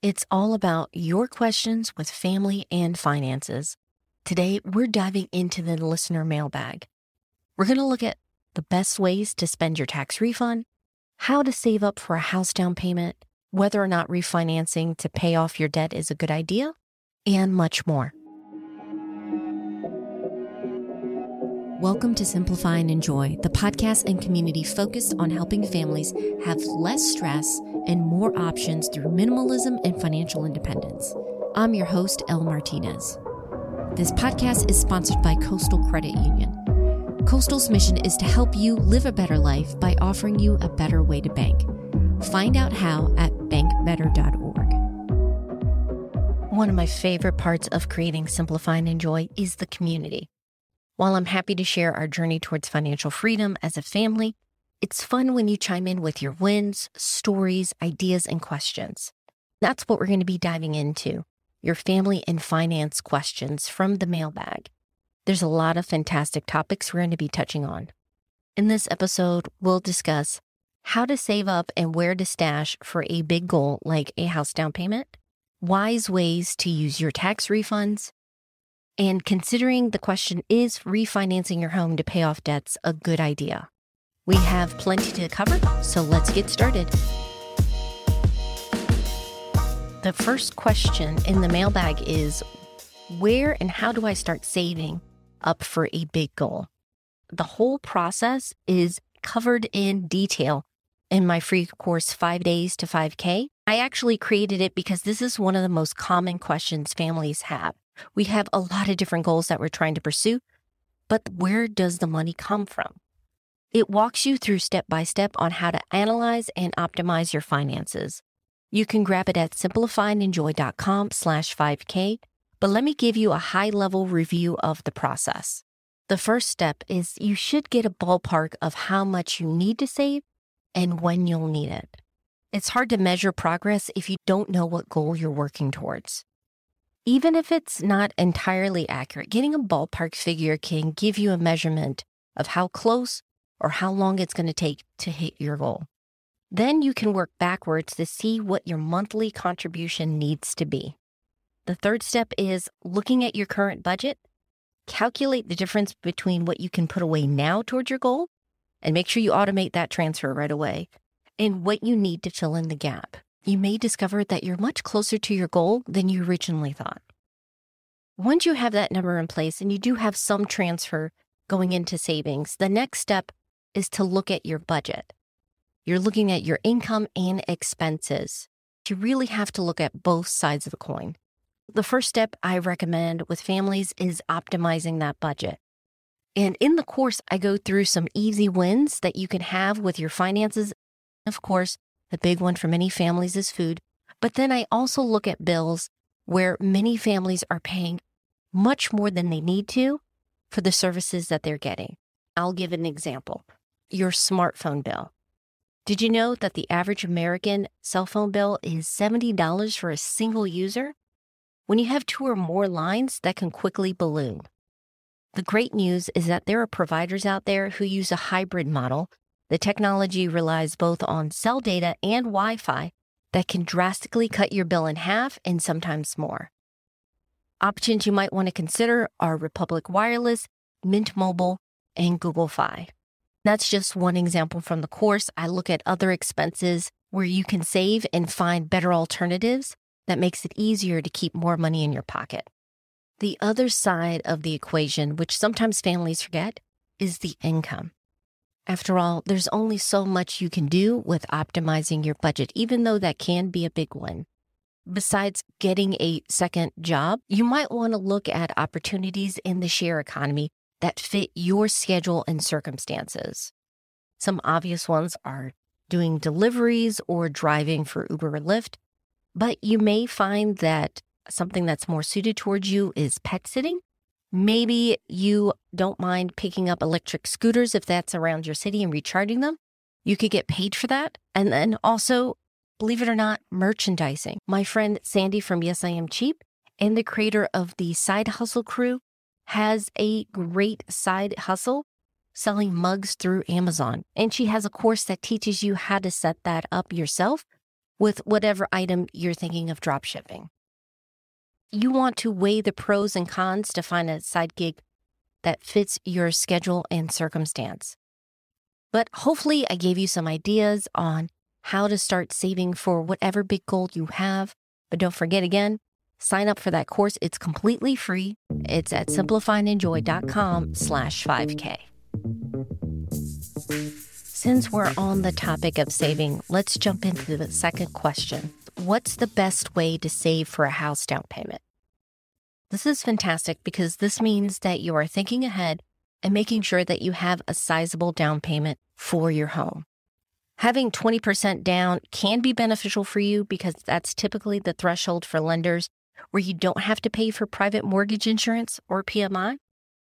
It's all about your questions with family and finances. Today, we're diving into the listener mailbag. We're going to look at the best ways to spend your tax refund, how to save up for a house down payment, whether or not refinancing to pay off your debt is a good idea, and much more. Welcome to Simplify and Enjoy, the podcast and community focused on helping families have less stress and more options through minimalism and financial independence. I'm your host, Elle Martinez. This podcast is sponsored by Coastal Credit Union. Coastal's mission is to help you live a better life by offering you a better way to bank. Find out how at bankbetter.org. One of my favorite parts of creating Simplify and Enjoy is the community. While I'm happy to share our journey towards financial freedom as a family, it's fun when you chime in with your wins, stories, ideas, and questions. That's what we're going to be diving into your family and finance questions from the mailbag. There's a lot of fantastic topics we're going to be touching on. In this episode, we'll discuss how to save up and where to stash for a big goal like a house down payment, wise ways to use your tax refunds, and considering the question is refinancing your home to pay off debts a good idea? We have plenty to cover, so let's get started. The first question in the mailbag is Where and how do I start saving up for a big goal? The whole process is covered in detail in my free course, Five Days to 5K. I actually created it because this is one of the most common questions families have. We have a lot of different goals that we're trying to pursue, but where does the money come from? It walks you through step by step on how to analyze and optimize your finances. You can grab it at simplifyandenjoy.com slash 5K, but let me give you a high level review of the process. The first step is you should get a ballpark of how much you need to save and when you'll need it. It's hard to measure progress if you don't know what goal you're working towards. Even if it's not entirely accurate, getting a ballpark figure can give you a measurement of how close or how long it's going to take to hit your goal. Then you can work backwards to see what your monthly contribution needs to be. The third step is looking at your current budget, calculate the difference between what you can put away now towards your goal, and make sure you automate that transfer right away, and what you need to fill in the gap you may discover that you're much closer to your goal than you originally thought. Once you have that number in place and you do have some transfer going into savings, the next step is to look at your budget. You're looking at your income and expenses. You really have to look at both sides of the coin. The first step I recommend with families is optimizing that budget. And in the course, I go through some easy wins that you can have with your finances. Of course, the big one for many families is food. But then I also look at bills where many families are paying much more than they need to for the services that they're getting. I'll give an example your smartphone bill. Did you know that the average American cell phone bill is $70 for a single user? When you have two or more lines, that can quickly balloon. The great news is that there are providers out there who use a hybrid model the technology relies both on cell data and Wi Fi that can drastically cut your bill in half and sometimes more. Options you might want to consider are Republic Wireless, Mint Mobile, and Google Fi. That's just one example from the course. I look at other expenses where you can save and find better alternatives that makes it easier to keep more money in your pocket. The other side of the equation, which sometimes families forget, is the income. After all, there's only so much you can do with optimizing your budget, even though that can be a big one. Besides getting a second job, you might want to look at opportunities in the share economy that fit your schedule and circumstances. Some obvious ones are doing deliveries or driving for Uber or Lyft, but you may find that something that's more suited towards you is pet sitting Maybe you don't mind picking up electric scooters if that's around your city and recharging them. You could get paid for that. And then also, believe it or not, merchandising. My friend Sandy from Yes, I Am Cheap and the creator of the Side Hustle Crew has a great side hustle selling mugs through Amazon. And she has a course that teaches you how to set that up yourself with whatever item you're thinking of drop shipping. You want to weigh the pros and cons to find a side gig that fits your schedule and circumstance. But hopefully, I gave you some ideas on how to start saving for whatever big goal you have. But don't forget again, sign up for that course. It's completely free. It's at simplifyandenjoy.com slash 5K. Since we're on the topic of saving, let's jump into the second question. What's the best way to save for a house down payment? This is fantastic because this means that you are thinking ahead and making sure that you have a sizable down payment for your home. Having 20% down can be beneficial for you because that's typically the threshold for lenders where you don't have to pay for private mortgage insurance or PMI.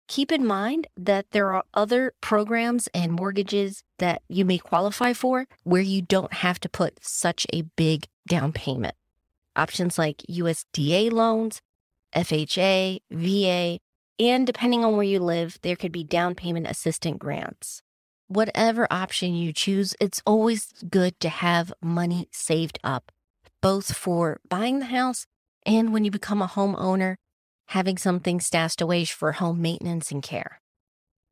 Keep in mind that there are other programs and mortgages that you may qualify for where you don't have to put such a big down payment. Options like USDA loans, FHA, VA, and depending on where you live, there could be down payment assistant grants. Whatever option you choose, it's always good to have money saved up, both for buying the house and when you become a homeowner, having something stashed away for home maintenance and care.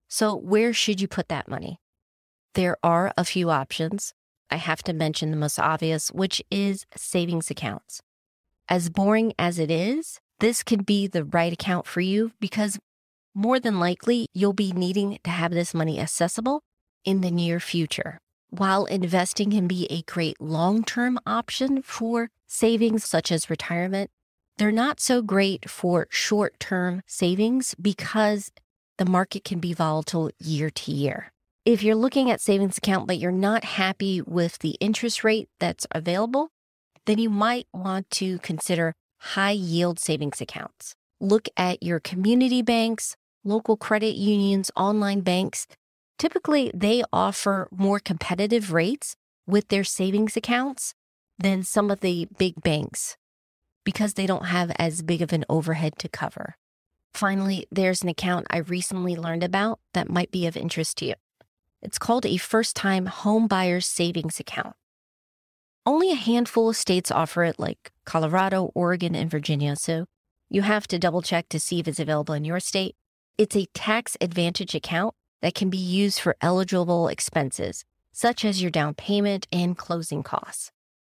So, where should you put that money? There are a few options. I have to mention the most obvious, which is savings accounts. As boring as it is, this could be the right account for you because more than likely you'll be needing to have this money accessible in the near future. While investing can be a great long term option for savings such as retirement, they're not so great for short term savings because the market can be volatile year to year. If you're looking at savings account but you're not happy with the interest rate that's available, then you might want to consider high yield savings accounts. Look at your community banks, local credit unions, online banks. Typically, they offer more competitive rates with their savings accounts than some of the big banks because they don't have as big of an overhead to cover. Finally, there's an account I recently learned about that might be of interest to you. It's called a first time home buyer's savings account. Only a handful of states offer it, like Colorado, Oregon, and Virginia, so you have to double check to see if it's available in your state. It's a tax advantage account that can be used for eligible expenses, such as your down payment and closing costs.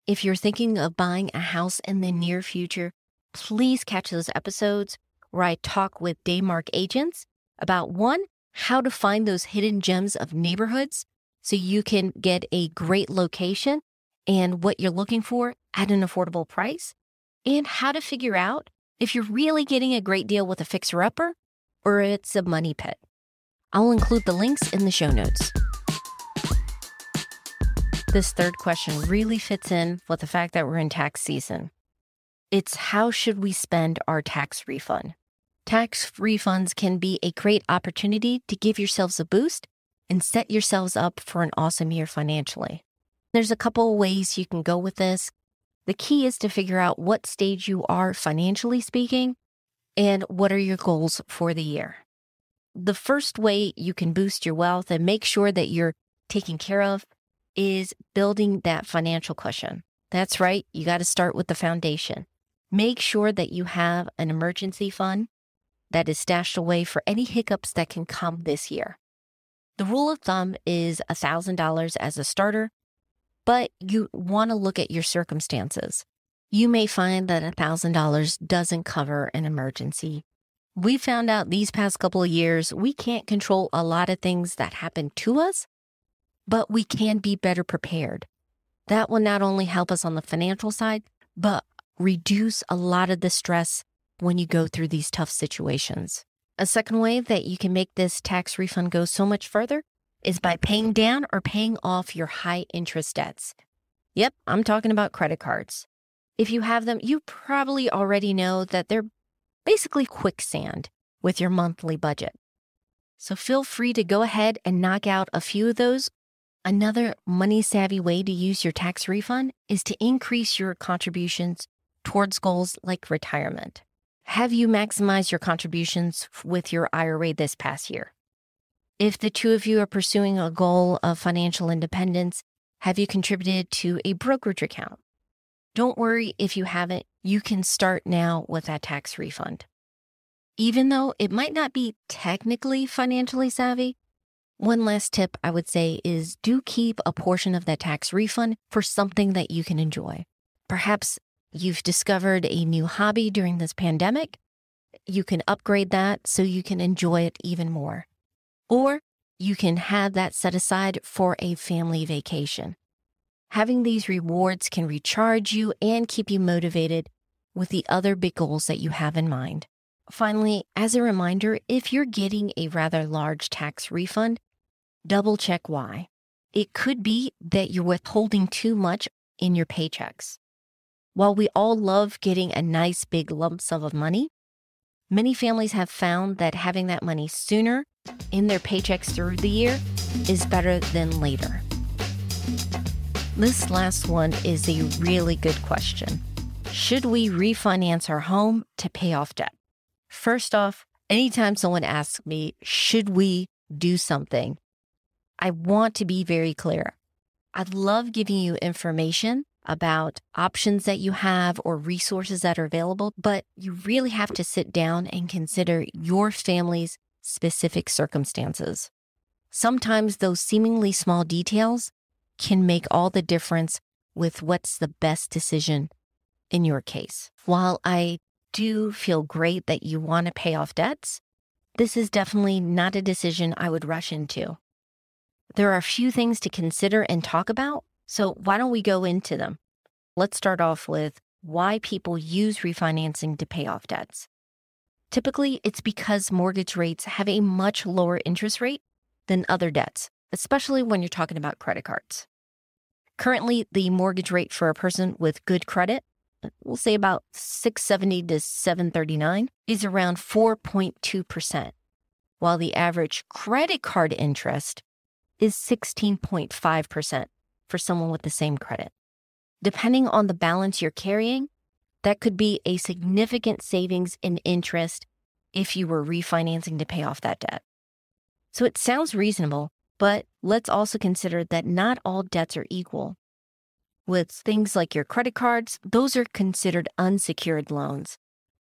If you're thinking of buying a house in the near future, please catch those episodes where I talk with Daymark agents about one, how to find those hidden gems of neighborhoods so you can get a great location and what you're looking for at an affordable price, and how to figure out if you're really getting a great deal with a fixer upper or it's a money pit. I'll include the links in the show notes. This third question really fits in with the fact that we're in tax season. It's how should we spend our tax refund? Tax refunds can be a great opportunity to give yourselves a boost and set yourselves up for an awesome year financially. There's a couple ways you can go with this. The key is to figure out what stage you are financially speaking and what are your goals for the year. The first way you can boost your wealth and make sure that you're taken care of is building that financial cushion. That's right, you got to start with the foundation. Make sure that you have an emergency fund that is stashed away for any hiccups that can come this year. The rule of thumb is $1,000 as a starter but you want to look at your circumstances. You may find that $1,000 doesn't cover an emergency. We found out these past couple of years, we can't control a lot of things that happen to us, but we can be better prepared. That will not only help us on the financial side, but reduce a lot of the stress when you go through these tough situations. A second way that you can make this tax refund go so much further is by paying down or paying off your high interest debts. Yep, I'm talking about credit cards. If you have them, you probably already know that they're basically quicksand with your monthly budget. So feel free to go ahead and knock out a few of those. Another money savvy way to use your tax refund is to increase your contributions towards goals like retirement. Have you maximized your contributions with your IRA this past year? If the two of you are pursuing a goal of financial independence, have you contributed to a brokerage account? Don't worry if you haven't, you can start now with that tax refund. Even though it might not be technically financially savvy, one last tip I would say is do keep a portion of that tax refund for something that you can enjoy. Perhaps you've discovered a new hobby during this pandemic. You can upgrade that so you can enjoy it even more. Or you can have that set aside for a family vacation. Having these rewards can recharge you and keep you motivated with the other big goals that you have in mind. Finally, as a reminder, if you're getting a rather large tax refund, double check why. It could be that you're withholding too much in your paychecks. While we all love getting a nice big lump sum of money, many families have found that having that money sooner in their paychecks through the year is better than later. This last one is a really good question. Should we refinance our home to pay off debt? First off, anytime someone asks me, should we do something? I want to be very clear. I love giving you information about options that you have or resources that are available, but you really have to sit down and consider your family's specific circumstances. Sometimes those seemingly small details can make all the difference with what's the best decision in your case. While I do feel great that you want to pay off debts, this is definitely not a decision I would rush into. There are a few things to consider and talk about, so why don't we go into them? Let's start off with why people use refinancing to pay off debts. Typically, it's because mortgage rates have a much lower interest rate than other debts, especially when you're talking about credit cards. Currently, the mortgage rate for a person with good credit, uh, we'll say about 670 to 739, is around 4.2%, while the average credit card interest is 16.5% for someone with the same credit. Depending on the balance you're carrying, that could be a significant savings in interest if you were refinancing to pay off that debt. So it sounds reasonable, but let's also consider that not all debts are equal. With things like your credit cards, those are considered unsecured loans,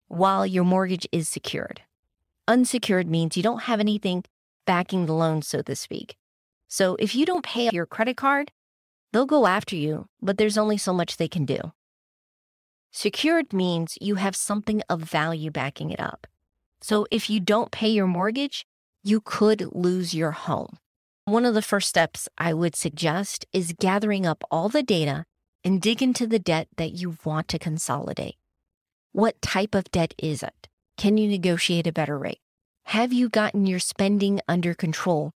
while your mortgage is secured. Unsecured means you don't have anything backing the loan, so to speak. So if you don't pay your credit card, they'll go after you, but there's only so much they can do. Secured means you have something of value backing it up. So if you don't pay your mortgage, you could lose your home. One of the first steps I would suggest is gathering up all the data and dig into the debt that you want to consolidate. What type of debt is it? Can you negotiate a better rate? Have you gotten your spending under control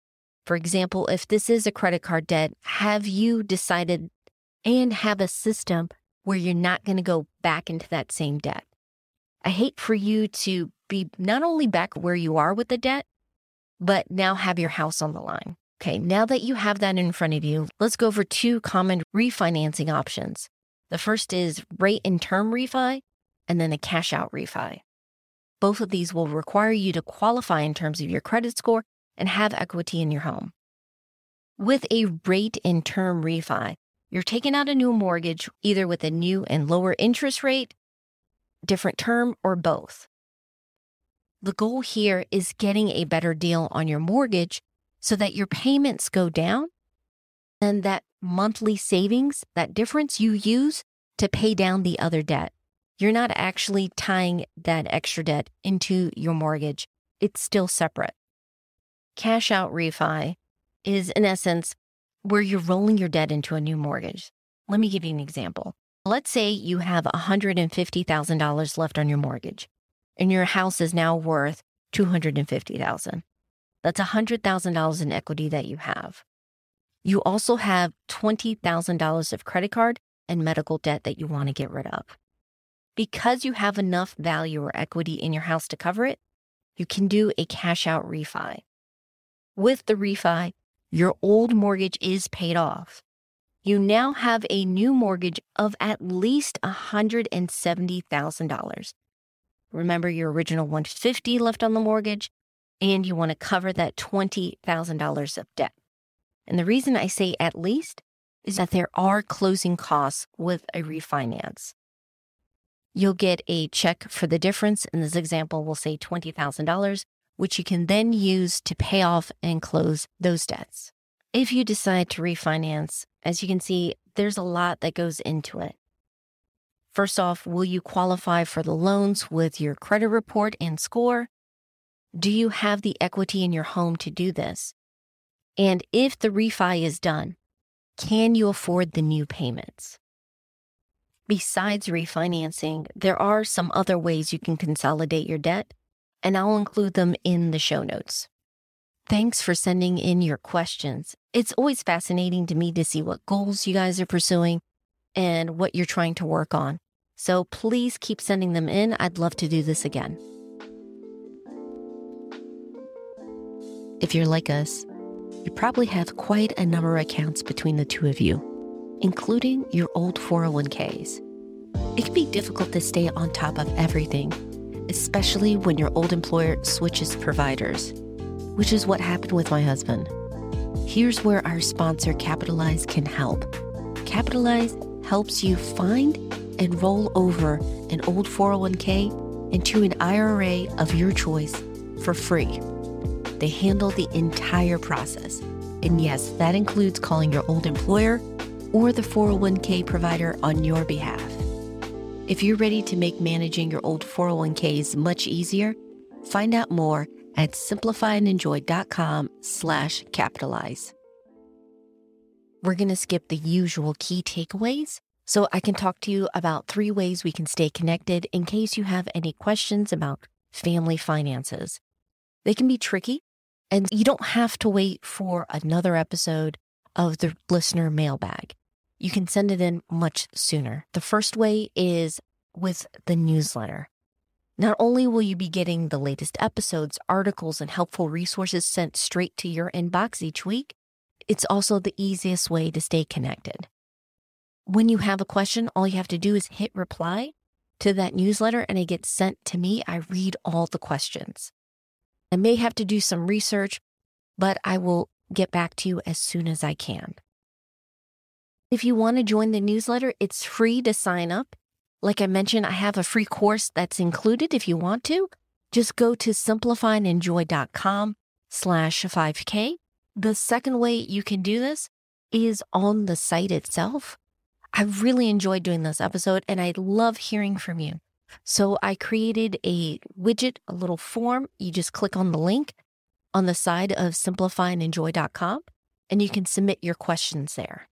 for example, if this is a credit card debt, have you decided and have a system where you're not going to go back into that same debt? I hate for you to be not only back where you are with the debt, but now have your house on the line. Okay, now that you have that in front of you, let's go over two common refinancing options. The first is rate and term refi, and then a cash out refi. Both of these will require you to qualify in terms of your credit score and have equity in your home. With a rate and term refi, you're taking out a new mortgage either with a new and lower interest rate, different term, or both. The goal here is getting a better deal on your mortgage so that your payments go down and that monthly savings, that difference you use to pay down the other debt. You're not actually tying that extra debt into your mortgage. It's still separate cash out refi is, in essence, where you're rolling your debt into a new mortgage. Let me give you an example. Let's say you have $150,000 left on your mortgage and your house is now worth 250,000. That's $100,000 in equity that you have. You also have $20,000 of credit card and medical debt that you want to get rid of. Because you have enough value or equity in your house to cover it, you can do a cash out refi. With the refi, your old mortgage is paid off. You now have a new mortgage of at least $170,000. Remember your original 150 left on the mortgage and you want to cover that $20,000 of debt. And the reason I say at least is that there are closing costs with a refinance. You'll get a check for the difference. In this example, we'll say $20,000, which you can then use to pay off and close those debts. If you decide to refinance, as you can see, there's a lot that goes into it. First off, will you qualify for the loans with your credit report and score? Do you have the equity in your home to do this? And if the refi is done, can you afford the new payments? Besides refinancing, there are some other ways you can consolidate your debt, and I'll include them in the show notes. Thanks for sending in your questions. It's always fascinating to me to see what goals you guys are pursuing and what you're trying to work on. So please keep sending them in. I'd love to do this again. If you're like us, you probably have quite a number of accounts between the two of you, including your old 401ks. It can be difficult to stay on top of everything, especially when your old employer switches providers, which is what happened with my husband. Here's where our sponsor Capitalize can help. Capitalize helps you find and roll over an old 401k into an IRA of your choice for free. They handle the entire process. And yes, that includes calling your old employer or the 401k provider on your behalf. If you're ready to make managing your old 401ks much easier, find out more at simplifyandenjoy.com slash capitalize. We're going to skip the usual key takeaways so I can talk to you about three ways we can stay connected in case you have any questions about family finances. They can be tricky, and you don't have to wait for another episode of the listener mailbag. You can send it in much sooner. The first way is with the newsletter. Not only will you be getting the latest episodes, articles, and helpful resources sent straight to your inbox each week, it's also the easiest way to stay connected. When you have a question, all you have to do is hit reply to that newsletter and it gets sent to me. I read all the questions. I may have to do some research, but I will get back to you as soon as I can. If you want to join the newsletter, it's free to sign up. Like I mentioned, I have a free course that's included if you want to. Just go to simplifyandenjoy.com slash 5K. The second way you can do this is on the site itself. I really enjoyed doing this episode and I love hearing from you. So I created a widget, a little form. You just click on the link on the side of simplifyandenjoy.com and you can submit your questions there.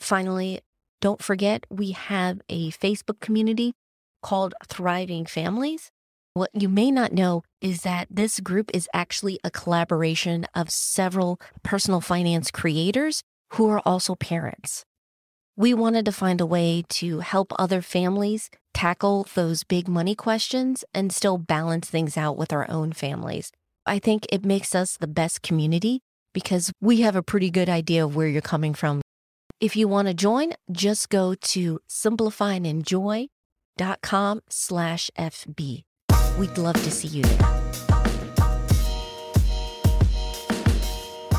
Finally, don't forget we have a Facebook community called Thriving Families. What you may not know is that this group is actually a collaboration of several personal finance creators who are also parents we wanted to find a way to help other families tackle those big money questions and still balance things out with our own families. I think it makes us the best community because we have a pretty good idea of where you're coming from. If you want to join, just go to simplifyandenjoy.com slash FB. We'd love to see you there.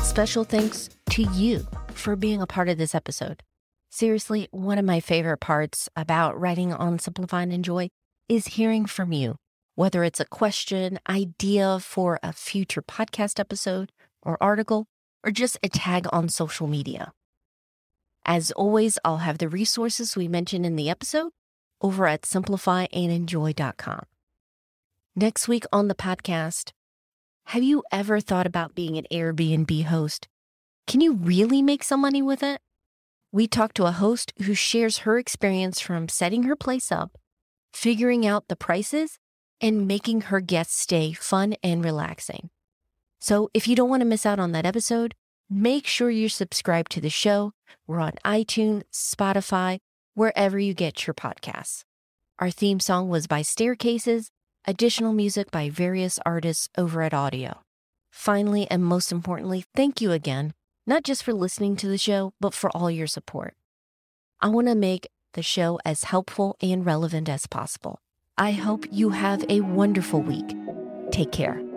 Special thanks to you for being a part of this episode. Seriously, one of my favorite parts about writing on Simplify and Enjoy is hearing from you, whether it's a question, idea for a future podcast episode or article, or just a tag on social media. As always, I'll have the resources we mentioned in the episode over at simplifyandenjoy.com. Next week on the podcast, have you ever thought about being an Airbnb host? Can you really make some money with it? we talk to a host who shares her experience from setting her place up, figuring out the prices, and making her guests stay fun and relaxing. So if you don't want to miss out on that episode, make sure you're subscribed to the show. We're on iTunes, Spotify, wherever you get your podcasts. Our theme song was by Staircases, additional music by various artists over at Audio. Finally, and most importantly, thank you again not just for listening to the show, but for all your support. I want to make the show as helpful and relevant as possible. I hope you have a wonderful week. Take care.